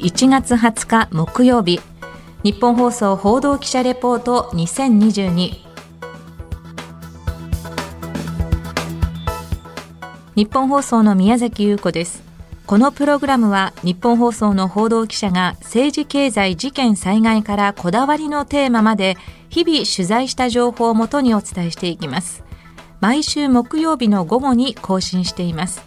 1月20日木曜日。日本放送報道記者レポート2022日本放送の宮崎優子です。このプログラムは日本放送の報道記者が政治経済事件災害からこだわりのテーマまで日々取材した情報をもとにお伝えしていきます。毎週木曜日の午後に更新しています。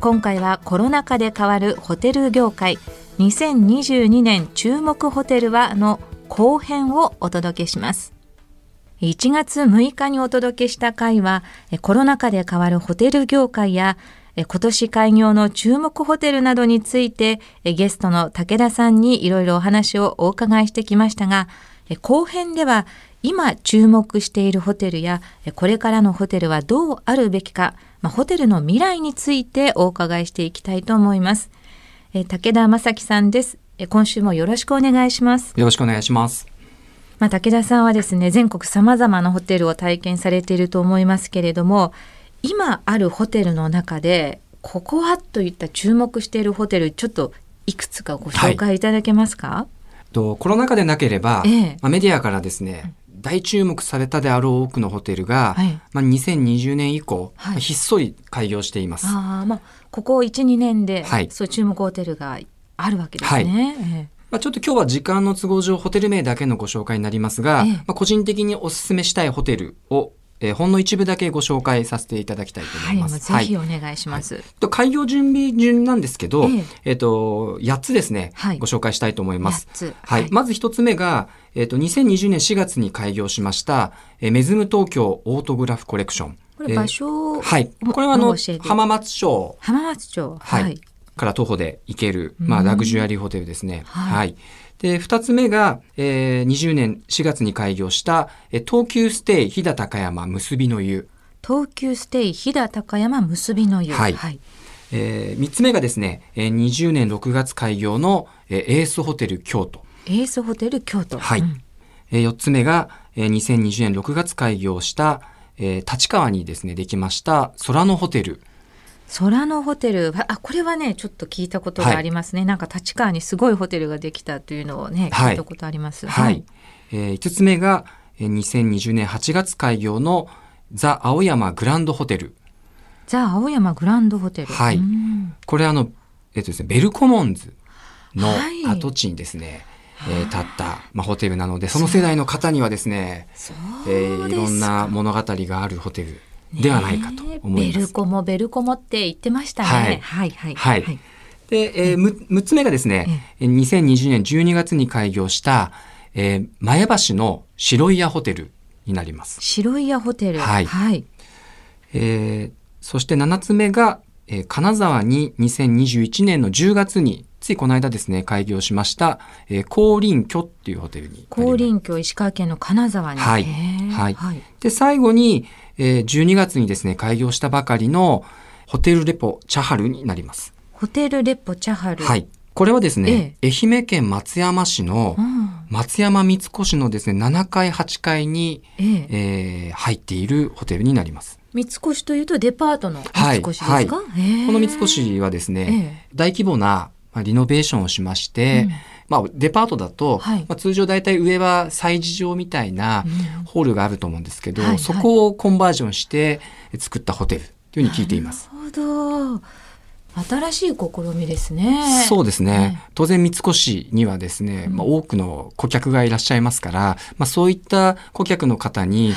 今回はコロナ禍で変わるホテル業界。2022年注目ホテルはの後編をお届けします1月6日にお届けした回はコロナ禍で変わるホテル業界や今年開業の注目ホテルなどについてゲストの武田さんにいろいろお話をお伺いしてきましたが後編では今注目しているホテルやこれからのホテルはどうあるべきか、ま、ホテルの未来についてお伺いしていきたいと思います。え武田正樹さんです。今週もよろしくお願いします。よろしくお願いします。まあ、武田さんはですね全国さまざまなホテルを体験されていると思いますけれども今あるホテルの中でここはといった注目しているホテルちょっといくつかご紹介いただけますか、はい、とコロナ禍でなければ、ええ、まあ、メディアからですね、大注目されたであろう多くのホテルが、はい、まあ、2020年以降、はい、ひっそり開業しています。あまあ、ここ1、2年で、はい、そう注目ホテルがあるわけですね。はい。まあ、ちょっと今日は時間の都合上ホテル名だけのご紹介になりますが、まあ、個人的にお勧めしたいホテルをえー、ほんの一部だけご紹介させていただきたいと思います。はい、ぜひお願いします。はい、と開業準備順なんですけど、えー、えー、と8つですね、はい、ご紹介したいと思います。はい、まず1つ目が、えっ、ー、と2020年4月に開業しました、えー、メズム東京オートグラフコレクション。これ場所、えー、はい。これはあの浜松町。浜松町。はい。から徒歩で行ける、まあラグジュアリーホテルですね。はいで、二つ目が、えー、20年4月に開業した、えー、東急ステイ飛騨高山結びの湯。東急ステイ飛騨高山結びの湯。はい。はい、えー、3つ目がですね、えー、20年6月開業の、えー、エースホテル京都。エースホテル京都。はい。うん、えー、4つ目が、えー、2020年6月開業した、えー、立川にですね、できました空のホテル。空のホテル。あこれはねちょっと聞いたことがありますね、はい、なんか立川にすごいホテルができたというのをね、聞いたことあります。はい、はい、えー、5つ目が2020年8月開業のザ・青山グランドホテル。ザ・青山グランドホテル。はい。これあの、えっとですね、ベルコモンズの跡地にですね、はい、えー、建った、まあ、ホテルなので、その世代の方にはですね、えー、いろんな物語があるホテルではないかと思います。ベルコモベルコモって言ってましたね。はい、はい、はい。はい。で、えー、6つ目がですね、え2020年12月に開業した、えー、前橋の白い屋ホテルになります。白い屋ホテル。はい。はい、えー、そして7つ目が、えー、金沢に2021年の10月についこの間ですね、開業しました、えー、高林居っていうホテルに高林居、石川県の金沢に。はい。はい。はい、で、最後に、えー、12月にですね、開業したばかりのホテルレポチャハルになります。ホテルレポチャハル。はい。これはですね、ええ、愛媛県松山市の松山三越のですね、7階、8階に、ええ。えー、入っているホテルになります。三越というとデパートの三越ですか、はい。はい、この三越はですね、大規模なリノベーションをしまして、うんまあ、デパートだと、はい、まあ、通常大体上は催事場みたいなホールがあると思うんですけど、うんはいはい、そこをコンバージョンして作ったホテルというふうに聞いています。なるほど新しい試みですね。そうですね。当然三越にはですね、まあ、多くの顧客がいらっしゃいますから、まあ、そういった顧客の方に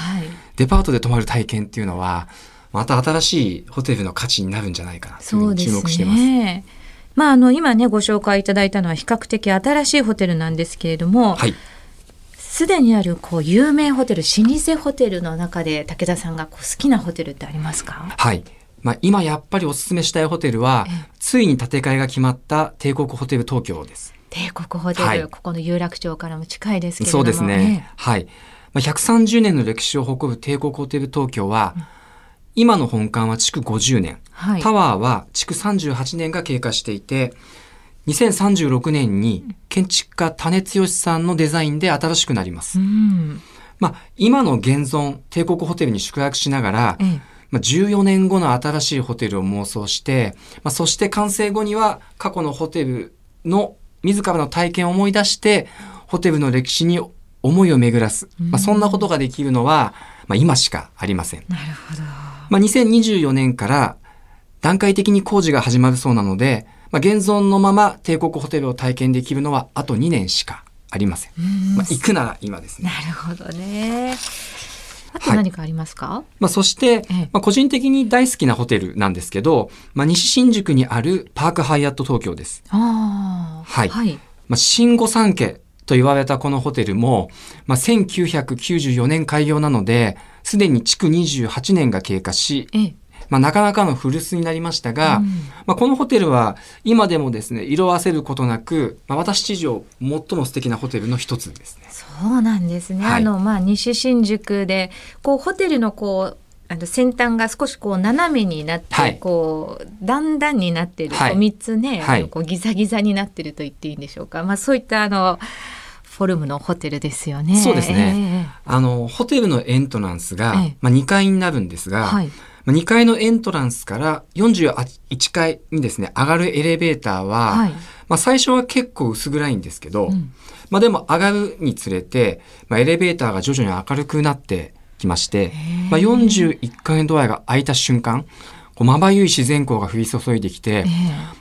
デパートで泊まる体験っていうのは、また新しいホテルの価値になるんじゃないかなと注目しています。まあ、あの今ねご紹介いただいたのは比較的新しいホテルなんですけれども、はい、すでにあるこう有名ホテル老舗ホテルの中で武田さんがこう好きなホテルってありますか？はいまあ、今やっぱりお勧めしたいホテルは、ついに建て替えが決まった帝国ホテル東京です。帝国ホテル、はい、ここの有楽町からも近いですけれども。そうですね。えはい。まあ、130年の歴史を誇る帝国ホテル東京は、うん今の本館は築50年、はい、タワーは築38年が経過していて、2036年に建築家種剛さんのデザインで新しくなります。うん、まあ、今の現存帝国ホテルに宿泊しながら、ええ、まあ、14年後の新しいホテルを妄想して、まあ、そして完成後には過去のホテルの自らの体験を思い出して、ホテルの歴史に思いを巡らす。まあ、そんなことができるのは、まあ、今しかありません。なるほど。まあ、2024年から段階的に工事が始まるそうなので、まあ、現存のまま帝国ホテルを体験できるのはあと2年しかありません。んまあ、行くなら今ですね。なるほどね。あと何かありますか、はい、まあ、そして、まあ、個人的に大好きなホテルなんですけど、まあ、西新宿にあるパークハイアット東京です。あはい。はい、まあ、新御三家と言われたこのホテルも、まあ、1994年開業なので、すでに築28年が経過し、まあ、なかなかの古巣になりましたが、うん、まあ、このホテルは今でもですね色あせることなく、まあ、私地上最も素敵なホテルの一つですね。そうなんですね、はい、あのまあ、西新宿でこうホテルのこうあの先端が少しこう斜めになって、はい、こう段々になってる、はい、3つね、はい、こうギザギザになってると言っていいんでしょうか、まあ、そういったあのフォルムのホテルですよね。そうですね。えー、あのホテルのエントランスが、えー、まあ2階になるんですが、はい、2階のエントランスから41階にですね、上がるエレベーターは、はい、まあ最初は結構薄暗いんですけど、うん、まあでも上がるにつれて、まあ、エレベーターが徐々に明るくなってきまして、まあ、41階のドアが開いた瞬間、こうまばゆい自然光が降り注いできて、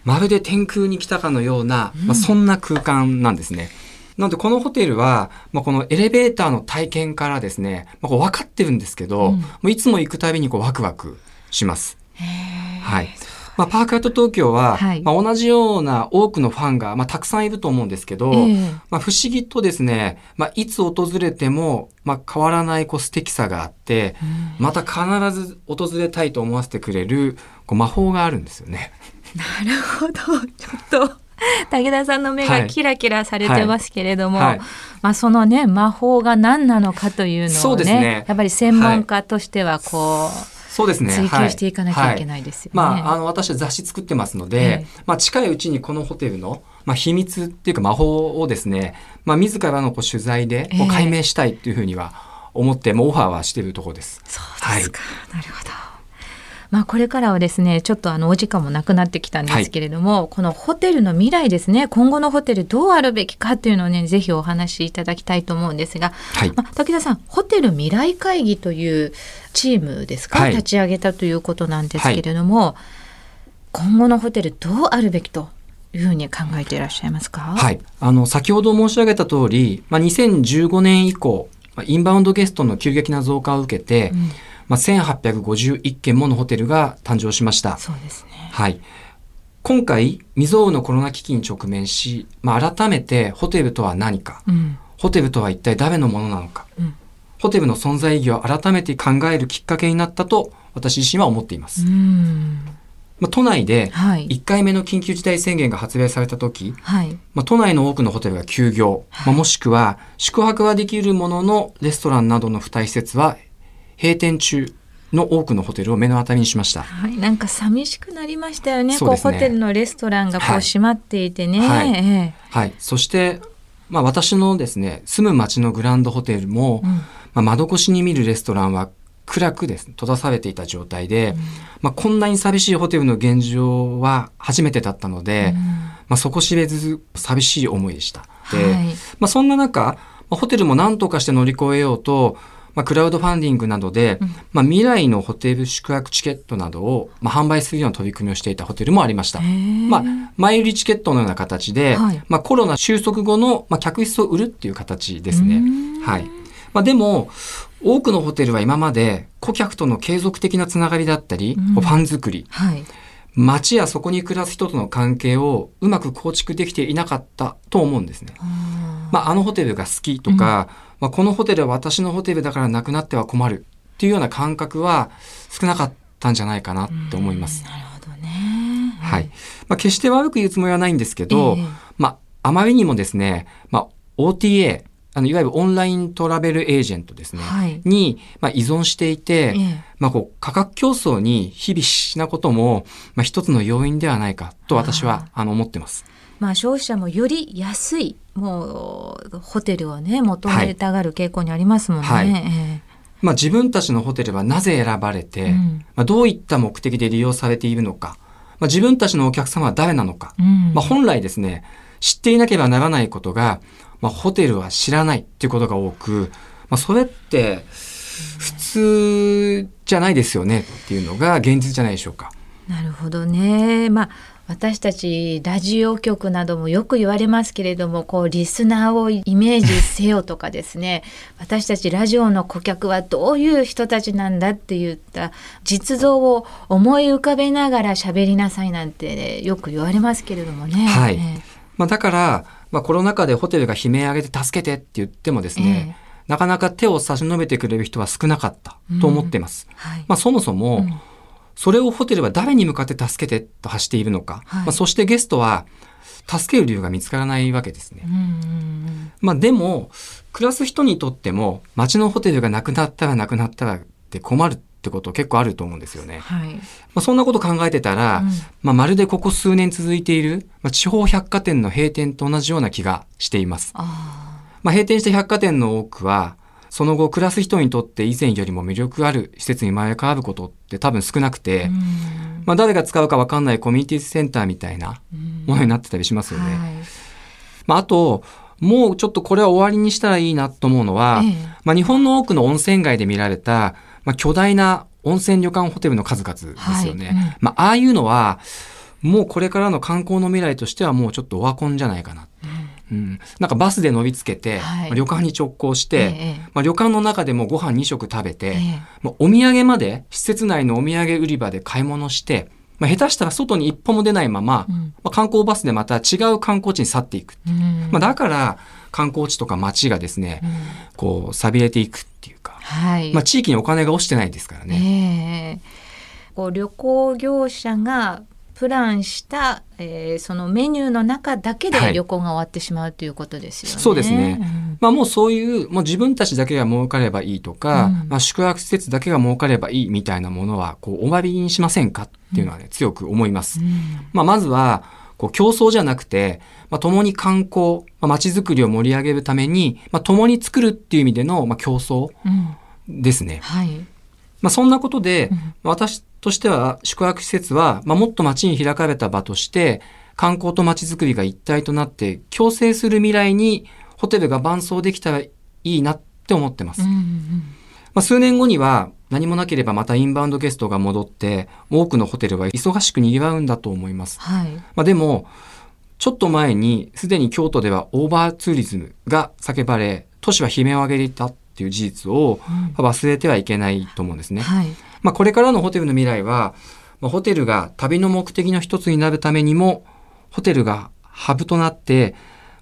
まるで天空に来たかのような、まあ、そんな空間なんですね。うんなのでこのホテルは、まあ、このエレベーターの体験からですね、まあ、こう分かってるんですけど、うん、もういつも行くたびにこうワクワクします。はい。まあ、パークアート東京は、はい、まあ、同じような多くのファンが、まあ、たくさんいると思うんですけど、まあ、不思議とですね、まあ、いつ訪れても、まあ、変わらないこう素敵さがあって、うん、また必ず訪れたいと思わせてくれるこう魔法があるんですよね。なるほど。ちょっと 武田さんの目がキラキラされてますけれども、はいはい、まあ、そのね魔法が何なのかというのをね、ね、やっぱり専門家としてはこう。そうですね。追求していかなきゃいけないですよね。はい、まあ、あの、私は雑誌作ってますので、まあ、近いうちにこのホテルの、まあ、秘密っていうか魔法をですね、まあ、自らのこう取材でこう解明したいっていうふうには思って、もうオファーはしているところです。そうですか。なるほど。まあ、これからはですねちょっとあのお時間もなくなってきたんですけれども、はい、このホテルの未来ですね今後のホテルどうあるべきかっていうのをねぜひお話しいただきたいと思うんですが、はい、まあ、武田さんホテル未来会議というチームですか、はい、立ち上げたということなんですけれども、今後のホテルどうあるべきというふうに考えていらっしゃいますか？はい、あの先ほど申し上げた通り、まあ、2015年以降、まあ、インバウンドゲストの急激な増加を受けて、うんまあ、1851件ものホテルが誕生しました。そうですね。はい。今回、未曾有のコロナ危機に直面し、まあ、改めてホテルとは何か、うん、ホテルとは一体誰のものなのか、うん、ホテルの存在意義を改めて考えるきっかけになったと私自身は思っています。まあ、都内で1回目の緊急事態宣言が発令された時、はい、まあ、都内の多くのホテルが休業、はい、まあ、もしくは宿泊はできるもののレストランなどの付帯施設は閉店中の多くのホテルを目の当たりにしました。はい、なんか寂しくなりましたよね。ねこうホテルのレストランがこう閉まっていてね。はい。はいはい、そして、まあ私のですね、住む町のグランドホテルも、うん、まあ窓越しに見るレストランは暗くです、ね、閉ざされていた状態で、うん、まあこんなに寂しいホテルの現状は初めてだったので、うん、まあそこ知れず寂しい思いでした。で、はい、まあそんな中、まあ、ホテルも何とかして乗り越えようと、まあ、クラウドファンディングなどで、うん、まあ、未来のホテル宿泊チケットなどを、まあ、販売するような取り組みをしていたホテルもありました。まあ、前売りチケットのような形で、はい、まあ、コロナ収束後の、まあ、客室を売るっていう形ですね。はい。まあ、でも、多くのホテルは今まで顧客との継続的なつながりだったり、うん、ファン作り、はい、街やそこに暮らす人との関係をうまく構築できていなかったと思うんですね。まあ、あのホテルが好きとか、うんまあ、このホテルは私のホテルだからなくなっては困るっていうような感覚は少なかったんじゃないかなって思います。なるほどね。はい。まあ、決して悪く言うつもりはないんですけど、えー、まあ、あまりにもですね、まあ、OTA、あのいわゆるオンライントラベルエージェントですね、はい、に、まあ、依存していて、ええ、まあ、こう価格競争に日々しなことも、まあ、一つの要因ではないかと私はあの思ってます。まあ、消費者もより安いもうホテルをね求めたがる傾向にありますもんね。はい。はい。まあ、自分たちのホテルはなぜ選ばれて、うん、まあ、どういった目的で利用されているのか、まあ、自分たちのお客様は誰なのか、うん、まあ、本来ですね知っていなければならないことが、まあ、ホテルは知らないっていうことが多く、まあ、それって普通じゃないですよねっていうのが現実じゃないでしょうか。なるほどね。まあ私たちラジオ局などもよく言われますけれどもこうリスナーをイメージせよとかですね 私たちラジオの顧客はどういう人たちなんだって言った実像を思い浮かべながら喋りなさいなんて、ね、よく言われますけれどもね。はい、まあ、だから、まあ、コロナ禍でホテルが悲鳴上げて助けてって言ってもですね、えーなかなか手を差し伸べてくれる人は少なかったと思っています。うん。はい、まあ、そもそも、うん。それをホテルは誰に向かって助けてと発しているのか、はい、まあ、そしてゲストは助ける理由が見つからないわけですね。まあ、でも暮らす人にとっても町のホテルがなくなったらなくなったらって困るってこと結構あると思うんですよね。はい、まあ、そんなこと考えてたら、うん、まあ、まるでここ数年続いている、まあ、地方百貨店の閉店と同じような気がしています。まあ、閉店した百貨店の多くはその後暮らす人にとって以前よりも魅力ある施設に生まれ変わることって多分少なくて、まあ、誰が使うか分かんないコミュニティセンターみたいなものになってたりしますよね。はい、まあ、あともうちょっとこれは終わりにしたらいいなと思うのは、ええ、まあ、日本の多くの温泉街で見られた、まあ、巨大な温泉旅館ホテルの数々ですよね。はい。うん、まあ、ああいうのはもうこれからの観光の未来としてはもうちょっとオワコンじゃないかな。うん、なんかバスで乗りつけて、はい、旅館に直行して、ええ、まあ、旅館の中でもご飯2食食べて、え、まあ、お土産まで施設内のお土産売り場で買い物して、まあ、下手したら外に一歩も出ないまま、うん、まあ、観光バスでまた違う観光地に去っていく。う。ん、まあ、だから観光地とか街がですね、うん、こう錆びれていくはい、まあ、地域にお金が落ちてないですからね。こう旅行業者がプランした、えー、そのメニューの中だけで旅行が終わってしまうということですよね。はい、そうですね。うん、まあもうそういうもう自分たちだけが儲かればいいとか、うん、まあ宿泊施設だけが儲かればいいみたいなものはこうお詫びにしませんかっていうのはね、うん、強く思います。まあまずはこう競争じゃなくて、まあ、共に観光、まあ、街づくりを盛り上げるために、まあ、共に作るっていう意味での、まあ、競争ですね。はい。まあ、そんなことで、私としては宿泊施設は、まあ、もっと街に開かれた場として観光と街づくりが一体となって共生する未来にホテルが伴走できたらいいなって思ってます。うんうん、まあ、数年後には何もなければまたインバウンドゲストが戻って多くのホテルは忙しく賑わうんだと思います。はい、まあ、でもちょっと前にすでに京都ではオーバーツーリズムが叫ばれ都市は悲鳴を上げていたっていう事実を忘れてはいけないと思うんですね。はいまあ、これからのホテルの未来は、まあ、ホテルが旅の目的の一つになるためにも、ホテルがハブとなって、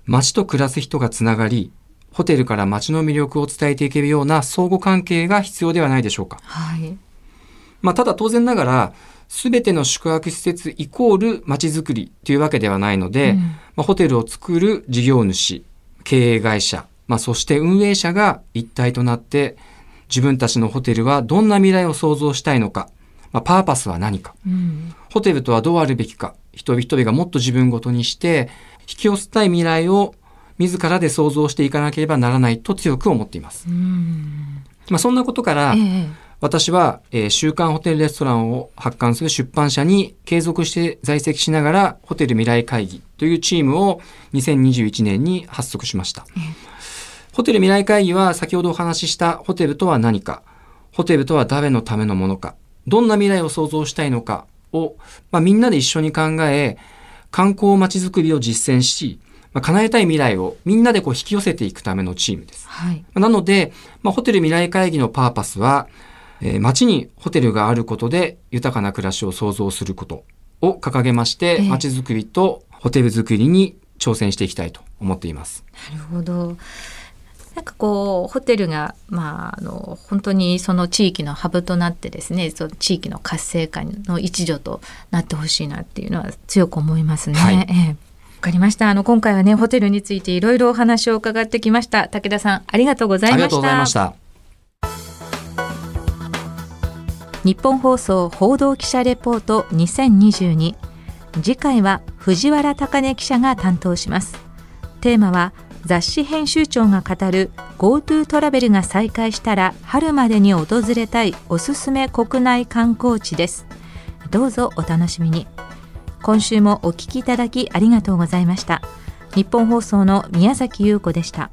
街と暮らす人がつながり、ホテルから街の魅力を伝えていけるような相互関係が必要ではないでしょうか。はい。まあ、ただ当然ながら、すべての宿泊施設イコール街づくりというわけではないので、うん、まあ、ホテルを作る事業主、経営会社、まあ、そして運営者が一体となって自分たちのホテルはどんな未来を想像したいのか、まあ、パーパスは何か、うん、ホテルとはどうあるべきか、一人一人がもっと自分ごとにして、引き寄せたい未来を自らで想像していかなければならないと強く思っています。まあ、そんなことから、えー、私は、えー、週刊ホテルレストランを発刊する出版社に継続して在籍しながらホテル未来会議というチームを2021年に発足しました。えーホテル未来会議は先ほどお話ししたホテルとは何か、ホテルとは誰のためのものか、どんな未来を想像したいのかを、まあ、みんなで一緒に考え、観光まちづくりを実践し、まあ、叶えたい未来をみんなでこう引き寄せていくためのチームです。はい、なので、まあ、ホテル未来会議のパーパスは、えー、街にホテルがあることで豊かな暮らしを創造することを掲げまして、まちづくりとホテルづくりに挑戦していきたいと思っています。なるほど。なんかこうホテルが、まあ、あの本当にその地域のハブとなってですねその地域の活性化の一助となってほしいなっていうのは強く思いますね。はい、ええわかりました。あの今回はねホテルについていろいろお話を伺ってきました。武田さんありがとうございました。ありがとうございました。日本放送報道記者レポート2022次回は藤原貴根記者が担当しますテーマは雑誌編集長が語る GoTo トラベルが再開したら春までに訪れたいおすすめ国内観光地です。どうぞお楽しみに。今週もお聞きいただきありがとうございました。日本放送の宮崎優子でした。